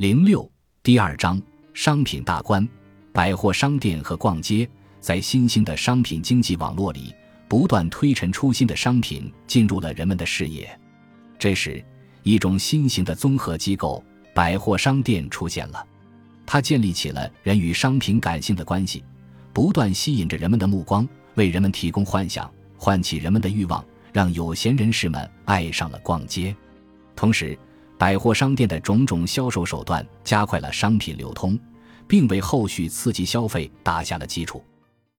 零六第二章商品大观，百货商店和逛街在新兴的商品经济网络里不断推陈出新的商品进入了人们的视野。这时，一种新型的综合机构——百货商店出现了。它建立起了人与商品感性的关系，不断吸引着人们的目光，为人们提供幻想，唤起人们的欲望，让有闲人士们爱上了逛街。同时，百货商店的种种销售手段加快了商品流通，并为后续刺激消费打下了基础。